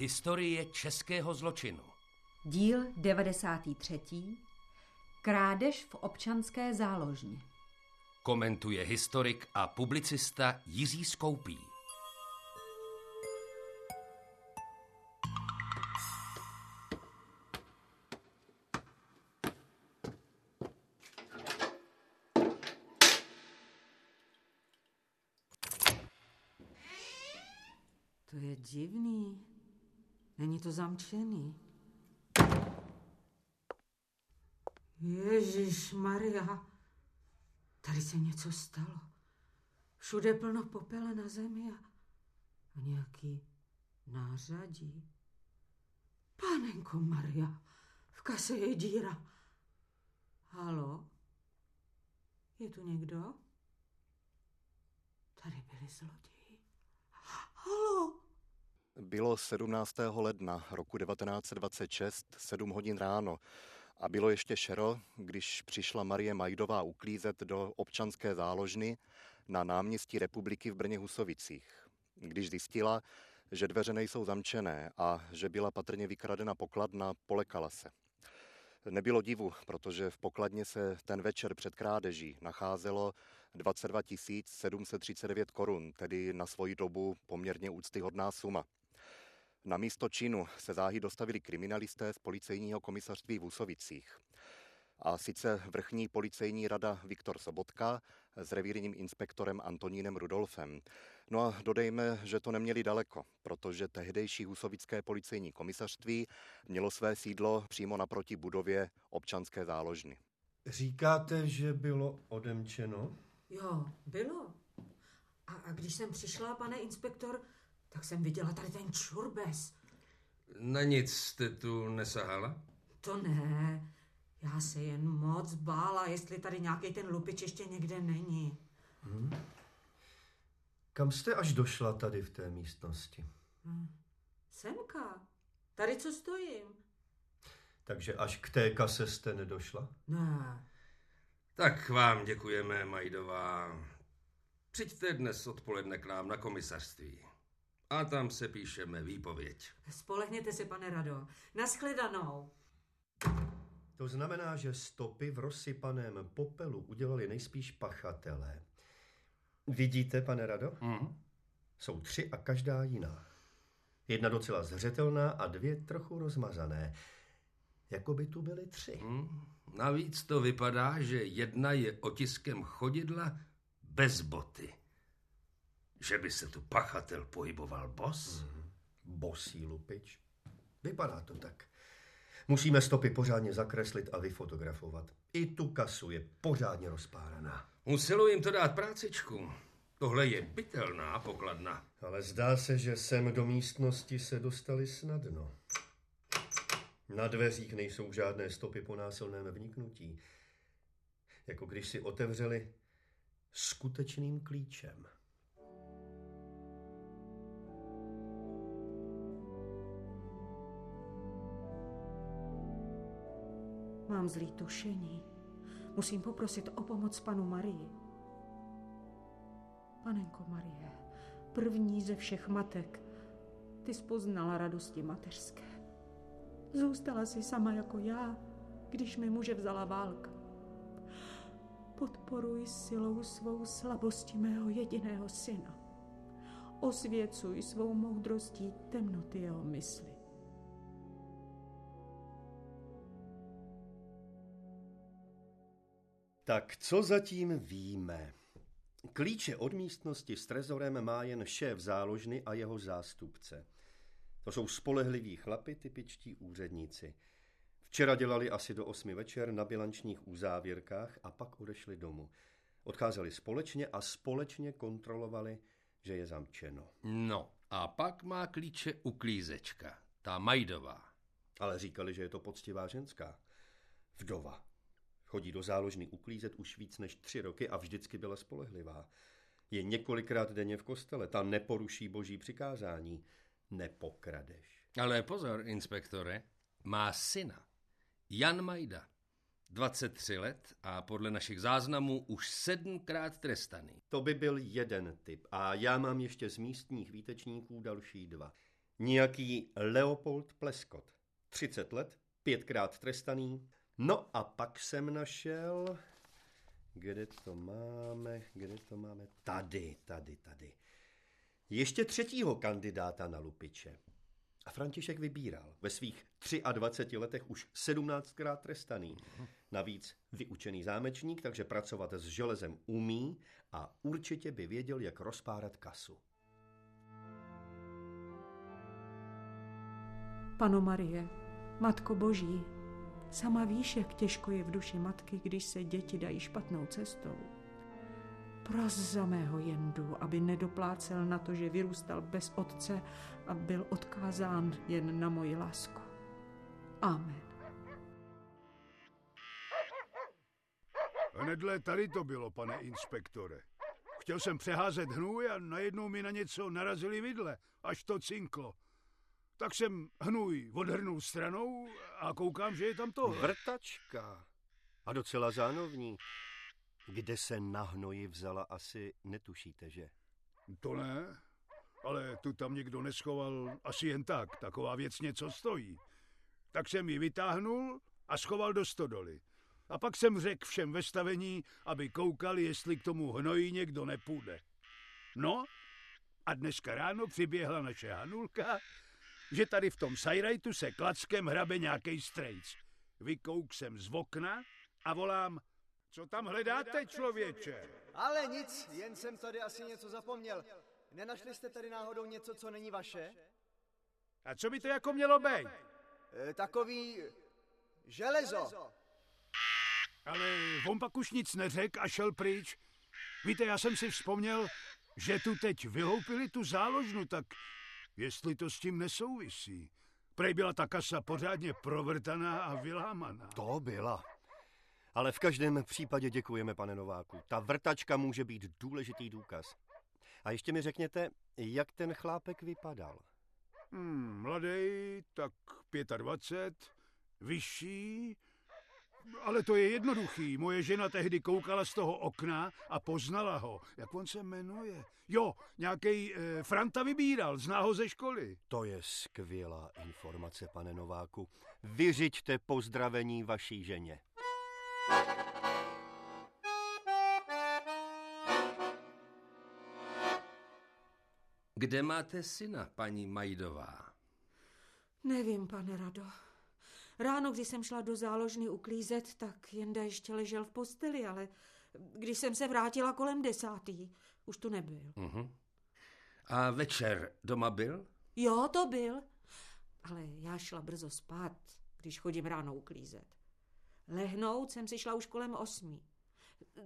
Historie českého zločinu. Díl 93. Krádež v občanské záložně. Komentuje historik a publicista Jiří Skoupí. To je divný. Není to zamčený. Ježíš Maria, tady se něco stalo. Všude plno popele na zemi a, a nějaký nářadí. Panenko Maria, v kase je díra. Halo? Je tu někdo? Tady byli zloději. Halo? Bylo 17. ledna roku 1926, 7 hodin ráno a bylo ještě šero, když přišla Marie Majdová uklízet do občanské záložny na náměstí republiky v Brně Husovicích. Když zjistila, že dveře nejsou zamčené a že byla patrně vykradena pokladna, polekala se. Nebylo divu, protože v pokladně se ten večer před krádeží nacházelo 22 739 korun, tedy na svoji dobu poměrně úctyhodná suma. Na místo činu se záhy dostavili kriminalisté z policejního komisařství v Úsovicích. A sice vrchní policejní rada Viktor Sobotka s revírním inspektorem Antonínem Rudolfem. No a dodejme, že to neměli daleko, protože tehdejší husovické policejní komisařství mělo své sídlo přímo naproti budově občanské záložny. Říkáte, že bylo odemčeno? Jo, bylo. A, a když jsem přišla, pane inspektor, tak jsem viděla tady ten čurbes. Na nic jste tu nesahala? To ne. Já se jen moc bála, jestli tady nějaký ten lupič ještě někde není. Hmm. Kam jste až došla tady v té místnosti? Hmm. Semka. Tady, co stojím. Takže až k té kase jste nedošla? Ne. Tak vám děkujeme, Majdová. Přijďte dnes odpoledne k nám na komisařství. A tam se píšeme výpověď. Spolehněte se, pane Rado. Naschledanou. To znamená, že stopy v rozsypaném popelu udělali nejspíš pachatelé. Vidíte, pane Rado? Mm. Jsou tři a každá jiná. Jedna docela zřetelná a dvě trochu rozmazané. Jako by tu byly tři. Mm. Navíc to vypadá, že jedna je otiskem chodidla bez boty. Že by se tu pachatel pohyboval bos? Mm. Bosí lupič. Vypadá to tak. Musíme stopy pořádně zakreslit a vyfotografovat. I tu kasu je pořádně rozpáraná. Muselo jim to dát prácičku. Tohle je bytelná pokladna. Ale zdá se, že sem do místnosti se dostali snadno. Na dveřích nejsou žádné stopy po násilném vniknutí. Jako když si otevřeli skutečným klíčem. Mám zlý tušení. Musím poprosit o pomoc panu Marii. Panenko Marie, první ze všech matek, ty spoznala radosti mateřské. Zůstala si sama jako já, když mi muže vzala válka. Podporuj silou svou slabosti mého jediného syna. Osvěcuj svou moudrostí temnoty jeho mysli. Tak co zatím víme? Klíče od místnosti s trezorem má jen šéf záložny a jeho zástupce. To jsou spolehliví chlapi, typičtí úředníci. Včera dělali asi do osmi večer na bilančních uzávěrkách a pak odešli domů. Odcházeli společně a společně kontrolovali, že je zamčeno. No a pak má klíče uklízečka, ta Majdová. Ale říkali, že je to poctivá ženská. Vdova. Chodí do záložny uklízet už víc než tři roky a vždycky byla spolehlivá. Je několikrát denně v kostele, ta neporuší boží přikázání. Nepokradeš. Ale pozor, inspektore, má syna. Jan Majda. 23 let a podle našich záznamů už sedmkrát trestaný. To by byl jeden typ a já mám ještě z místních výtečníků další dva. Nějaký Leopold Pleskot. 30 let, pětkrát trestaný. No a pak jsem našel... Kde to máme, kde to máme? Tady, tady, tady. Ještě třetího kandidáta na lupiče. A František vybíral. Ve svých 23 letech už 17krát trestaný. Navíc vyučený zámečník, takže pracovat s železem umí a určitě by věděl, jak rozpárat kasu. Pano Marie, Matko Boží, sama víš, jak těžko je v duši matky, když se děti dají špatnou cestou. Pros za mého jendu, aby nedoplácel na to, že vyrůstal bez otce a byl odkázán jen na moji lásku. Amen. Hnedle tady to bylo, pane inspektore. Chtěl jsem přeházet hnůj a najednou mi na něco narazili vidle, až to cinklo. Tak jsem hnůj odhrnul stranou a koukám, že je tam to. Vrtačka. A docela zánovní. Kde se na hnoji vzala, asi netušíte, že? To ne, ale tu tam někdo neschoval asi jen tak. Taková věc něco stojí. Tak jsem ji vytáhnul a schoval do stodoly. A pak jsem řekl všem ve stavení, aby koukali, jestli k tomu hnoji někdo nepůjde. No, a dneska ráno přiběhla naše Hanulka, že tady v tom sajrajtu se klackem hrabe nějaký strejc. Vykouk jsem z okna a volám, co tam hledáte, člověče? Ale nic, jen jsem tady asi něco zapomněl. Nenašli jste tady náhodou něco, co není vaše? A co by to jako mělo být? E, takový železo. Ale on pak už nic neřekl a šel pryč. Víte, já jsem si vzpomněl, že tu teď vyhoupili tu záložnu, tak jestli to s tím nesouvisí. Prej byla ta kasa pořádně provrtaná a vylámaná. To byla. Ale v každém případě děkujeme, pane Nováku. Ta vrtačka může být důležitý důkaz. A ještě mi řekněte, jak ten chlápek vypadal. Hmm, mladý, tak 25, vyšší, ale to je jednoduchý. Moje žena tehdy koukala z toho okna a poznala ho. Jak on se jmenuje? Jo, nějaký e, Franta vybíral, zná ho ze školy. To je skvělá informace, pane Nováku. Vyřiďte pozdravení vaší ženě. Kde máte syna, paní Majdová? Nevím, pane Rado. Ráno, když jsem šla do záložny uklízet, tak Jenda ještě ležel v posteli, ale když jsem se vrátila kolem desátý, už tu nebyl. Uh-huh. A večer doma byl? Jo, to byl. Ale já šla brzo spát, když chodím ráno uklízet. Lehnout jsem si šla už kolem osmi.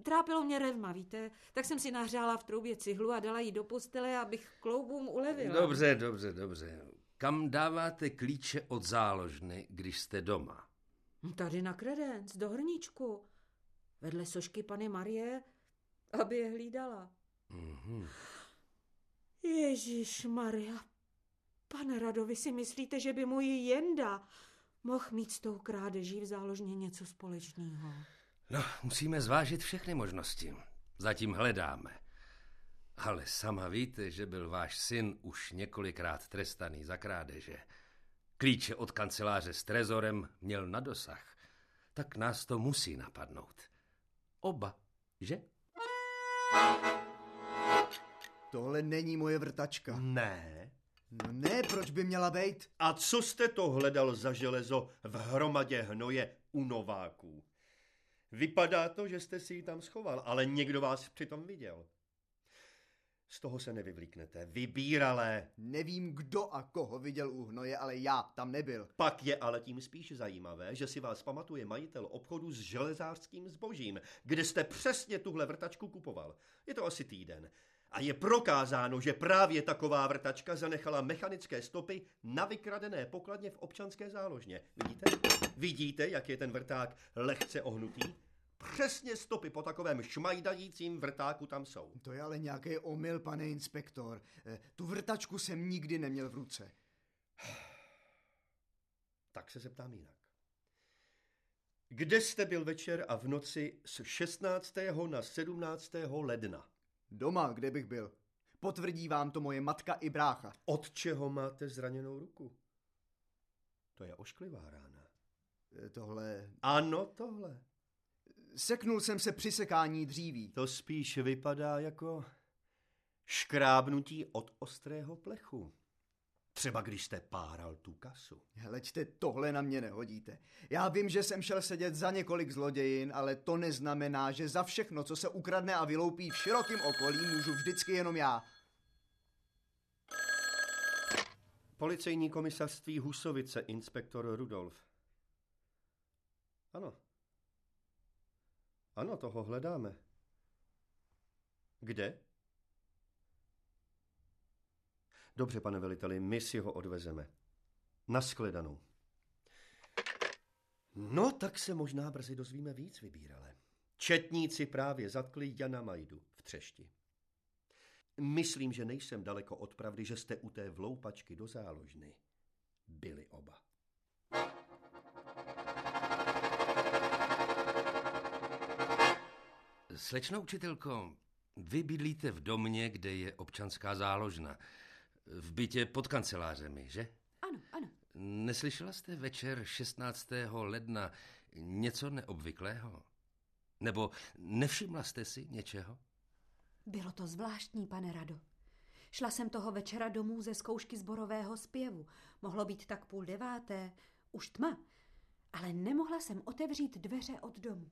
Trápilo mě revma, víte, tak jsem si nahřála v troubě cihlu a dala ji do postele, abych kloubům ulevila. Dobře, dobře, dobře. Kam dáváte klíče od záložny, když jste doma? Tady na kredenc, do hrníčku. Vedle sošky pany Marie, aby je hlídala. Mm-hmm. Ježíš Maria, pane Radovi, si myslíte, že by můj Jenda mohl mít s tou krádeží v záložně něco společného? No, musíme zvážit všechny možnosti. Zatím hledáme. Ale sama víte, že byl váš syn už několikrát trestaný za krádeže. Klíče od kanceláře s trezorem měl na dosah. Tak nás to musí napadnout. Oba, že? Tohle není moje vrtačka. Ne. No ne, proč by měla být? A co jste to hledal za železo v hromadě hnoje u Nováků? Vypadá to, že jste si ji tam schoval, ale někdo vás přitom viděl. Z toho se nevyvlíknete. Vybíralé. Nevím, kdo a koho viděl u hnoje, ale já tam nebyl. Pak je ale tím spíš zajímavé, že si vás pamatuje majitel obchodu s železářským zbožím, kde jste přesně tuhle vrtačku kupoval. Je to asi týden. A je prokázáno, že právě taková vrtačka zanechala mechanické stopy na vykradené pokladně v občanské záložně. Vidíte? Vidíte, jak je ten vrták lehce ohnutý? Přesně stopy po takovém šmajdajícím vrtáku tam jsou. To je ale nějaký omyl, pane inspektor. Eh, Tu vrtačku jsem nikdy neměl v ruce. Tak se zeptám jinak. Kde jste byl večer a v noci z 16. na 17. ledna? Doma, kde bych byl. Potvrdí vám to moje matka i brácha. Od čeho máte zraněnou ruku? To je ošklivá rána. E, Tohle... Ano, tohle. Seknul jsem se při sekání dříví. To spíš vypadá jako škrábnutí od ostrého plechu. Třeba když jste páral tu kasu. Hleďte, tohle na mě nehodíte. Já vím, že jsem šel sedět za několik zlodějin, ale to neznamená, že za všechno, co se ukradne a vyloupí v širokém okolí, můžu vždycky jenom já. Policejní komisařství Husovice, inspektor Rudolf. Ano. Ano, toho hledáme. Kde? Dobře, pane veliteli, my si ho odvezeme. Naschledanou. No, tak se možná brzy dozvíme víc, vybírale. Četníci právě zatkli Jana Majdu v Třešti. Myslím, že nejsem daleko od pravdy, že jste u té vloupačky do záložny byli oba. Slečno učitelko, vy bydlíte v domě, kde je občanská záložna. V bytě pod kancelářemi, že? Ano, ano. Neslyšela jste večer 16. ledna něco neobvyklého? Nebo nevšimla jste si něčeho? Bylo to zvláštní, pane Rado. Šla jsem toho večera domů ze zkoušky zborového zpěvu. Mohlo být tak půl deváté, už tma. Ale nemohla jsem otevřít dveře od domu.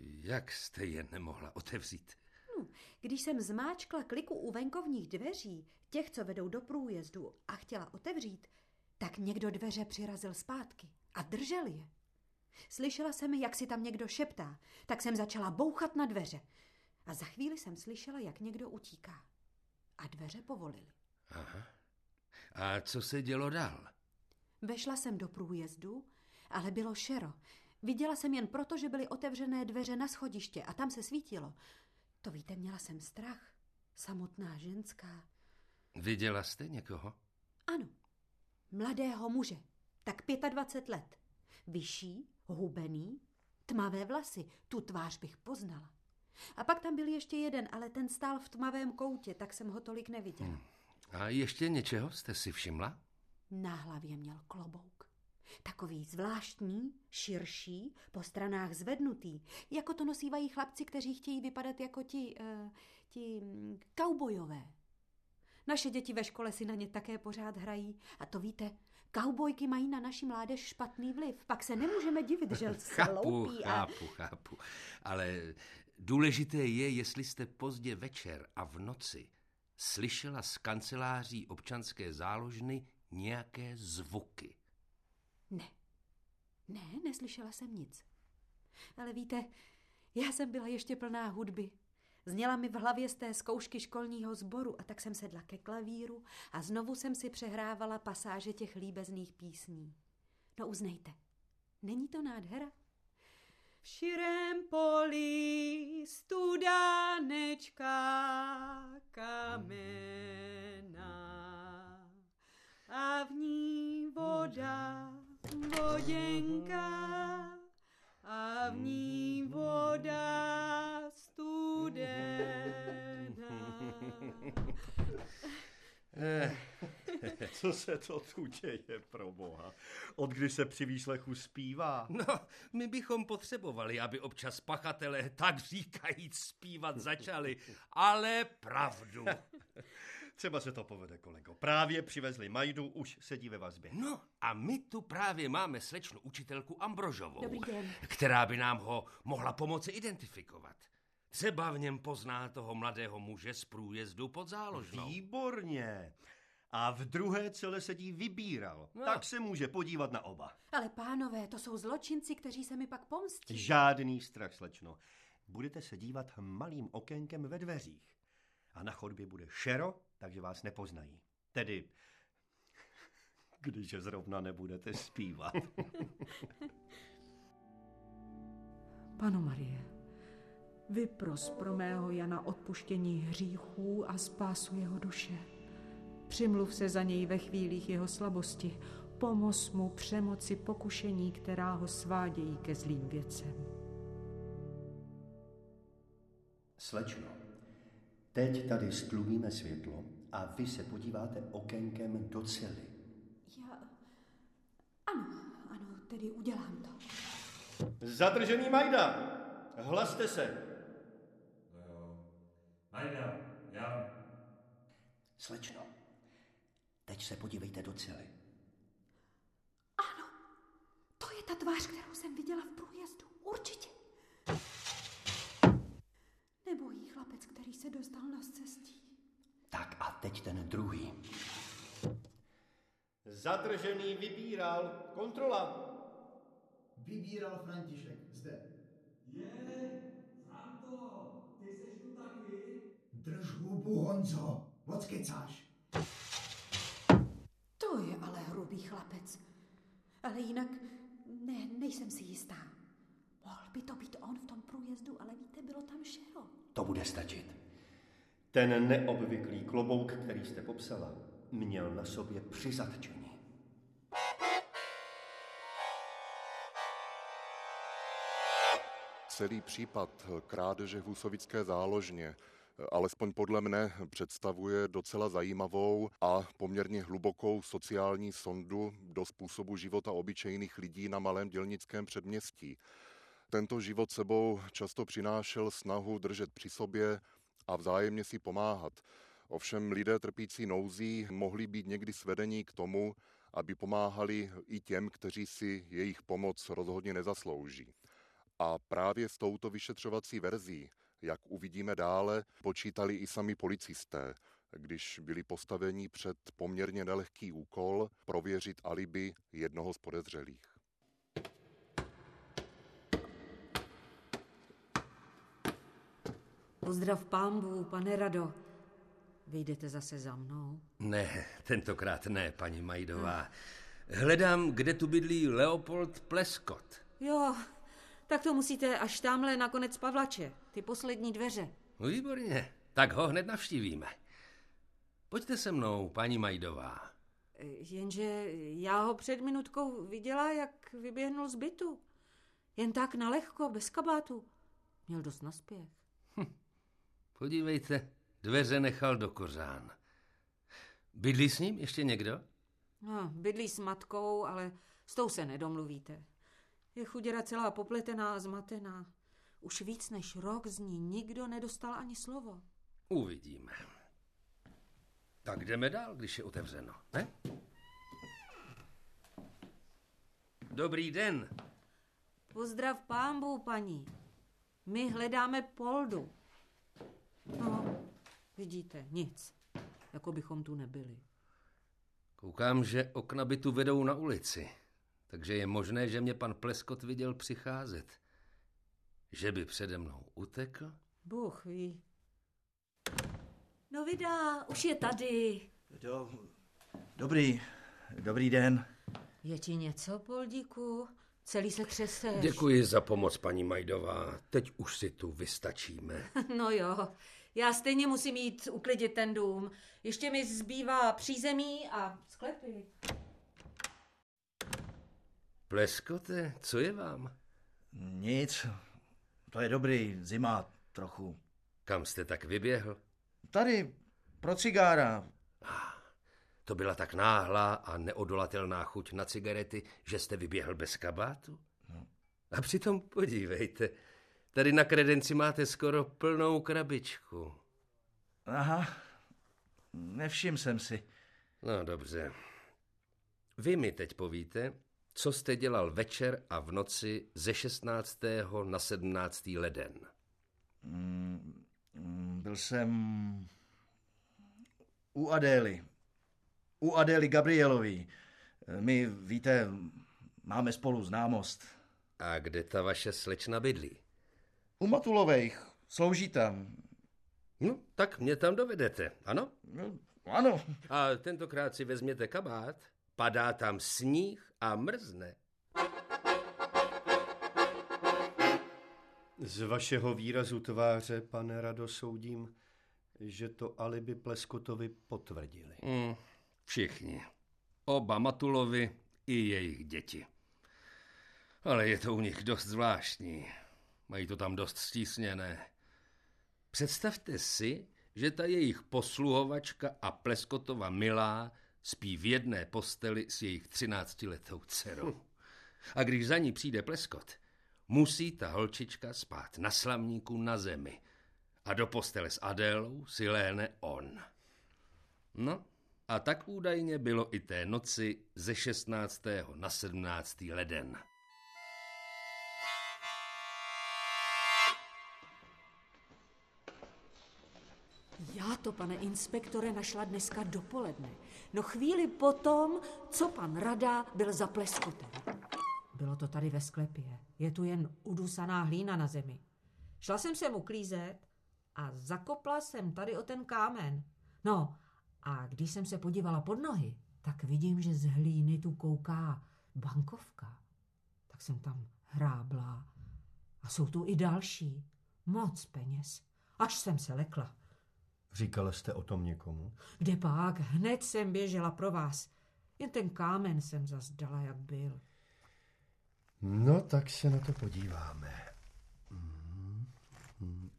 Jak jste je nemohla otevřít? No, když jsem zmáčkla kliku u venkovních dveří, těch, co vedou do průjezdu, a chtěla otevřít, tak někdo dveře přirazil zpátky a držel je. Slyšela jsem, jak si tam někdo šeptá, tak jsem začala bouchat na dveře. A za chvíli jsem slyšela, jak někdo utíká. A dveře povolili. Aha. A co se dělo dál? Vešla jsem do průjezdu, ale bylo šero. Viděla jsem jen proto, že byly otevřené dveře na schodiště a tam se svítilo. To víte, měla jsem strach. Samotná ženská. Viděla jste někoho? Ano, mladého muže, tak 25 let. Vyšší, hubený, tmavé vlasy, tu tvář bych poznala. A pak tam byl ještě jeden, ale ten stál v tmavém koutě, tak jsem ho tolik neviděla. Hmm. A ještě něčeho jste si všimla? Na hlavě měl klobouk. Takový zvláštní, širší, po stranách zvednutý, jako to nosívají chlapci, kteří chtějí vypadat jako ti, uh, ti kaubojové. Naše děti ve škole si na ně také pořád hrají. A to víte, kaubojky mají na naši mládež špatný vliv. Pak se nemůžeme divit, že se chápu, a... chápu, chápu. Ale důležité je, jestli jste pozdě večer a v noci slyšela z kanceláří občanské záložny nějaké zvuky. Ne, ne, neslyšela jsem nic. Ale víte, já jsem byla ještě plná hudby. Zněla mi v hlavě z té zkoušky školního sboru a tak jsem sedla ke klavíru a znovu jsem si přehrávala pasáže těch líbezných písní. No uznejte, není to nádhera? V širém poli studánečka kamena a v ní voda voděnka a v ní voda studená. Eh, co se to tu děje, pro boha? Od kdy se při výslechu zpívá? No, my bychom potřebovali, aby občas pachatelé tak říkajíc zpívat začali, ale pravdu. Třeba se to povede, kolego. Právě přivezli Majdu, už sedí ve vazbě. No a my tu právě máme slečnu učitelku Ambrožovou, Dobrý den. která by nám ho mohla pomoci identifikovat. Třeba v něm pozná toho mladého muže z průjezdu pod záložnou. Výborně. A v druhé celé sedí vybíral. No. Tak se může podívat na oba. Ale pánové, to jsou zločinci, kteří se mi pak pomstí. Žádný strach, slečno. Budete se dívat malým okénkem ve dveřích. A na chodbě bude šero, takže vás nepoznají. Tedy, když zrovna nebudete zpívat. Pano Marie, vypros pro mého Jana odpuštění hříchů a spásu jeho duše. Přimluv se za něj ve chvílích jeho slabosti. Pomoz mu přemoci pokušení, která ho svádějí ke zlým věcem. Slečno, Teď tady stlumíme světlo a vy se podíváte okénkem do cely. Já... Ano, ano, tedy udělám to. Zadržený Majda! Hlaste se! Majda, já... Slečno, teď se podívejte do cely. Ano, to je ta tvář, kterou jsem viděla v průjezdu. Určitě. Nebojí chlapec, který se dostal na cestí. Tak a teď ten druhý. Zadržený vybíral. Kontrola. Vybíral František, zde. Je, Franto, ty jsi tu taky? Drž hubu, Honzo, moc kecáš. To je ale hrubý chlapec. Ale jinak ne, nejsem si jistá. Mohl by to být on v tom průjezdu, ale víte, bylo tam šero. To bude stačit. Ten neobvyklý klobouk, který jste popsala, měl na sobě při zatčení. Celý případ krádeže v Husovické záložně alespoň podle mne představuje docela zajímavou a poměrně hlubokou sociální sondu do způsobu života obyčejných lidí na malém dělnickém předměstí. Tento život sebou často přinášel snahu držet při sobě a vzájemně si pomáhat. Ovšem lidé trpící nouzí mohli být někdy svedení k tomu, aby pomáhali i těm, kteří si jejich pomoc rozhodně nezaslouží. A právě s touto vyšetřovací verzí, jak uvidíme dále, počítali i sami policisté, když byli postaveni před poměrně nelehký úkol prověřit alibi jednoho z podezřelých. Pozdrav pámbu, pane Rado. Vyjdete zase za mnou? Ne, tentokrát ne, paní Majdová. Hledám, kde tu bydlí Leopold Pleskot. Jo, tak to musíte až tamhle na konec Pavlače, ty poslední dveře. No, Výborně, tak ho hned navštívíme. Pojďte se mnou, paní Majdová. Jenže já ho před minutkou viděla, jak vyběhnul z bytu. Jen tak na lehko, bez kabátu. Měl dost naspěch. Podívejte, dveře nechal do kořán. Bydlí s ním ještě někdo? No, bydlí s matkou, ale s tou se nedomluvíte. Je chuděra celá popletená a zmatená. Už víc než rok z ní nikdo nedostal ani slovo. Uvidíme. Tak jdeme dál, když je otevřeno, ne? Dobrý den. Pozdrav pámbu, paní. My hledáme Poldu. No, vidíte, nic. Jako bychom tu nebyli. Koukám, že okna bytu vedou na ulici, takže je možné, že mě pan Pleskot viděl přicházet. Že by přede mnou utekl? Bůh ví. No vydá, už je tady. Do, dobrý, dobrý den. Je ti něco, Poldíku? Celý se třeseš. Děkuji za pomoc, paní Majdová. Teď už si tu vystačíme. No jo, já stejně musím jít uklidit ten dům. Ještě mi zbývá přízemí a sklepy. Pleskote, co je vám? Nic, to je dobrý, zima trochu. Kam jste tak vyběhl? Tady, pro cigára. To byla tak náhlá a neodolatelná chuť na cigarety, že jste vyběhl bez kabátu? A přitom podívejte, tady na kredenci máte skoro plnou krabičku. Aha, nevšim jsem si. No dobře. Vy mi teď povíte, co jste dělal večer a v noci ze 16. na 17. leden. Mm, mm, Byl jsem u Adély. U Adély Gabrielový. My, víte, máme spolu známost. A kde ta vaše slečna bydlí? U Matulovejch. Slouží tam. No, tak mě tam dovedete, ano? No, ano. A tentokrát si vezměte kabát, padá tam sníh a mrzne. Z vašeho výrazu tváře, pane Rado, soudím, že to alibi Pleskotovi potvrdili. Mm, všichni. Oba Matulovi i jejich děti. Ale je to u nich dost zvláštní. Mají to tam dost stísněné. Představte si, že ta jejich posluhovačka a Pleskotova milá spí v jedné posteli s jejich třináctiletou dcerou. A když za ní přijde Pleskot, musí ta holčička spát na slamníku na zemi a do postele s Adélou si léhne on. No, a tak údajně bylo i té noci ze 16. na 17. leden. Já to, pane inspektore, našla dneska dopoledne. No chvíli potom, co pan Rada byl za pleskotem. Bylo to tady ve sklepě. Je tu jen udusaná hlína na zemi. Šla jsem sem uklízet a zakopla jsem tady o ten kámen. No a když jsem se podívala pod nohy, tak vidím, že z hlíny tu kouká bankovka. Tak jsem tam hrábla. A jsou tu i další. Moc peněz. Až jsem se lekla. Říkala jste o tom někomu? Kde pak? Hned jsem běžela pro vás. Jen ten kámen jsem zazdala, jak byl. No, tak se na to podíváme. Hmm. Hmm.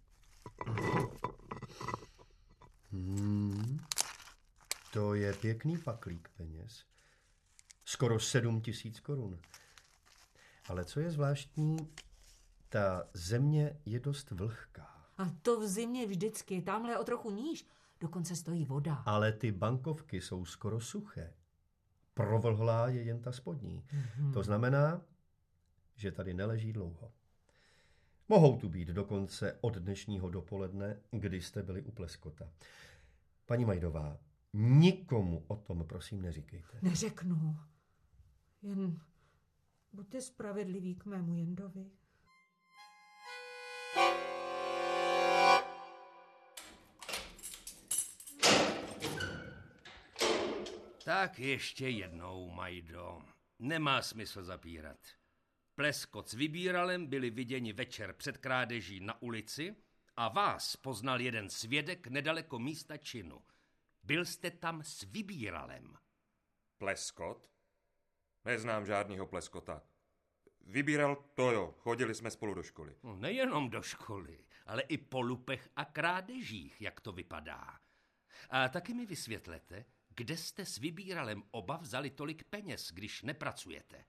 Hmm. To je pěkný paklík peněz. Skoro sedm tisíc korun. Ale co je zvláštní, ta země je dost vlhká. A to v zimě vždycky, tamhle o trochu níž, dokonce stojí voda. Ale ty bankovky jsou skoro suché. Provlhlá je jen ta spodní. Mm-hmm. To znamená, že tady neleží dlouho. Mohou tu být dokonce od dnešního dopoledne, kdy jste byli u Pleskota. Paní Majdová, nikomu o tom prosím neříkejte. Neřeknu. Jen buďte spravedliví k mému Jendovi. Tak ještě jednou, Majdo. Nemá smysl zapírat. Pleskot s vybíralem byli viděni večer před krádeží na ulici a vás poznal jeden svědek nedaleko místa činu. Byl jste tam s vybíralem. Pleskot? Neznám žádného pleskota. Vybíral to jo, chodili jsme spolu do školy. No, nejenom do školy, ale i po lupech a krádežích, jak to vypadá. A taky mi vysvětlete, kde jste s vybíralem oba vzali tolik peněz, když nepracujete?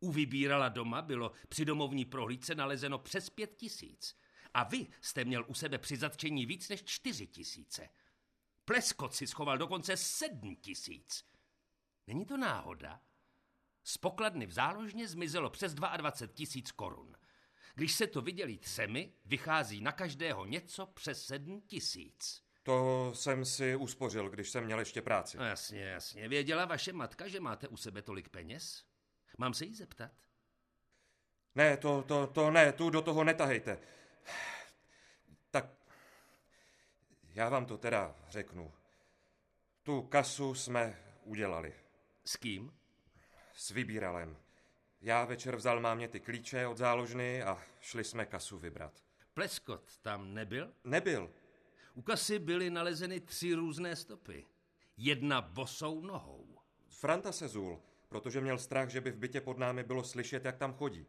U vybírala doma bylo při domovní prohlídce nalezeno přes pět tisíc. A vy jste měl u sebe při zatčení víc než čtyři tisíce. Pleskot si schoval dokonce sedm tisíc. Není to náhoda? Z pokladny v záložně zmizelo přes 22 tisíc korun. Když se to vydělí třemi, vychází na každého něco přes sedm tisíc. To jsem si uspořil, když jsem měl ještě práci. No jasně, jasně. Věděla vaše matka, že máte u sebe tolik peněz? Mám se jí zeptat? Ne, to, to, to ne, tu do toho netahejte. Tak já vám to teda řeknu. Tu kasu jsme udělali. S kým? S vybíralem. Já večer vzal mámě ty klíče od záložny a šli jsme kasu vybrat. Pleskot tam nebyl? Nebyl. U kasy byly nalezeny tři různé stopy. Jedna bosou nohou. Franta se zul, protože měl strach, že by v bytě pod námi bylo slyšet, jak tam chodí.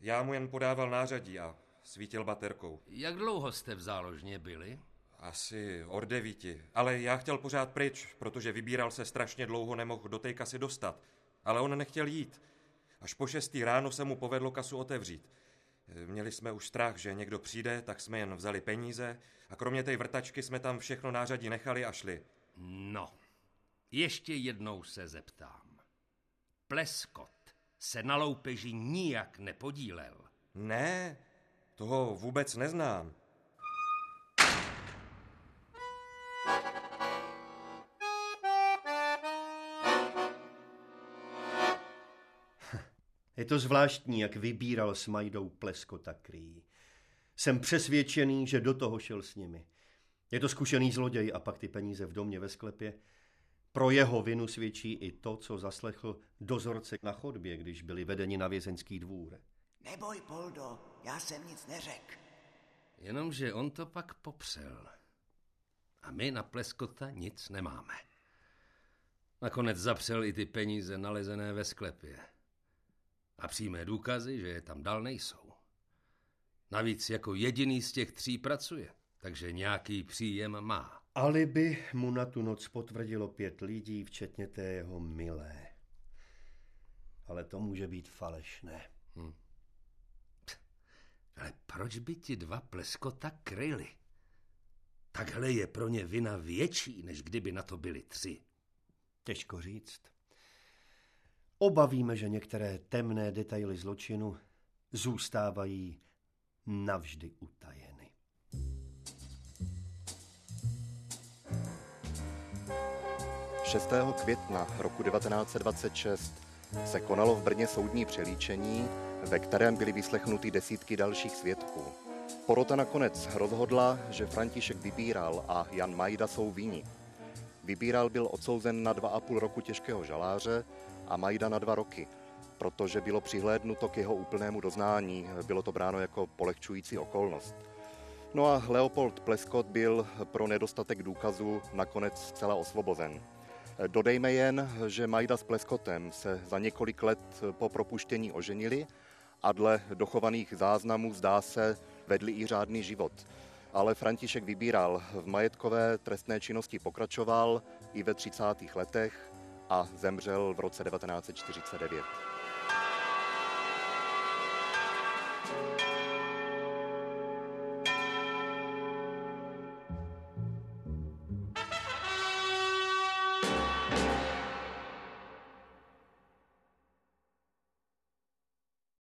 Já mu jen podával nářadí a svítil baterkou. Jak dlouho jste v záložně byli? Asi od devíti. Ale já chtěl pořád pryč, protože vybíral se strašně dlouho nemohl do té kasy dostat. Ale on nechtěl jít. Až po šestý ráno se mu povedlo kasu otevřít. Měli jsme už strach, že někdo přijde, tak jsme jen vzali peníze a kromě té vrtačky jsme tam všechno nářadí nechali a šli. No, ještě jednou se zeptám. Pleskot se na loupeži nijak nepodílel. Ne, toho vůbec neznám. Je to zvláštní, jak vybíral s Majdou Pleskota Krý. Jsem přesvědčený, že do toho šel s nimi. Je to zkušený zloděj a pak ty peníze v domě ve sklepě. Pro jeho vinu svědčí i to, co zaslechl dozorce na chodbě, když byli vedeni na vězeňský dvůr. Neboj, Poldo, já jsem nic neřekl. Jenomže on to pak popřel. A my na Pleskota nic nemáme. Nakonec zapřel i ty peníze nalezené ve sklepě. A přímé důkazy, že je tam dal, nejsou. Navíc jako jediný z těch tří pracuje. takže nějaký příjem má. Alibi mu na tu noc potvrdilo pět lidí, včetně té jeho milé. Ale to může být falešné. Hmm. Ale proč by ti dva pleskota kryli? Takhle je pro ně vina větší, než kdyby na to byli tři. Těžko říct. Obavíme, že některé temné detaily zločinu zůstávají navždy utajeny. Šestého května roku 1926 se konalo v Brně soudní přelíčení, ve kterém byly vyslechnuty desítky dalších svědků. Porota nakonec rozhodla, že František Vybíral a Jan Majda jsou víni. Vybíral byl odsouzen na dva a půl roku těžkého žaláře a Majda na dva roky, protože bylo přihlédnuto k jeho úplnému doznání, bylo to bráno jako polehčující okolnost. No a Leopold Pleskot byl pro nedostatek důkazů nakonec zcela osvobozen. Dodejme jen, že Majda s Pleskotem se za několik let po propuštění oženili a dle dochovaných záznamů zdá se vedli i řádný život. Ale František Vybíral v majetkové trestné činnosti pokračoval i ve 30. letech a zemřel v roce 1949.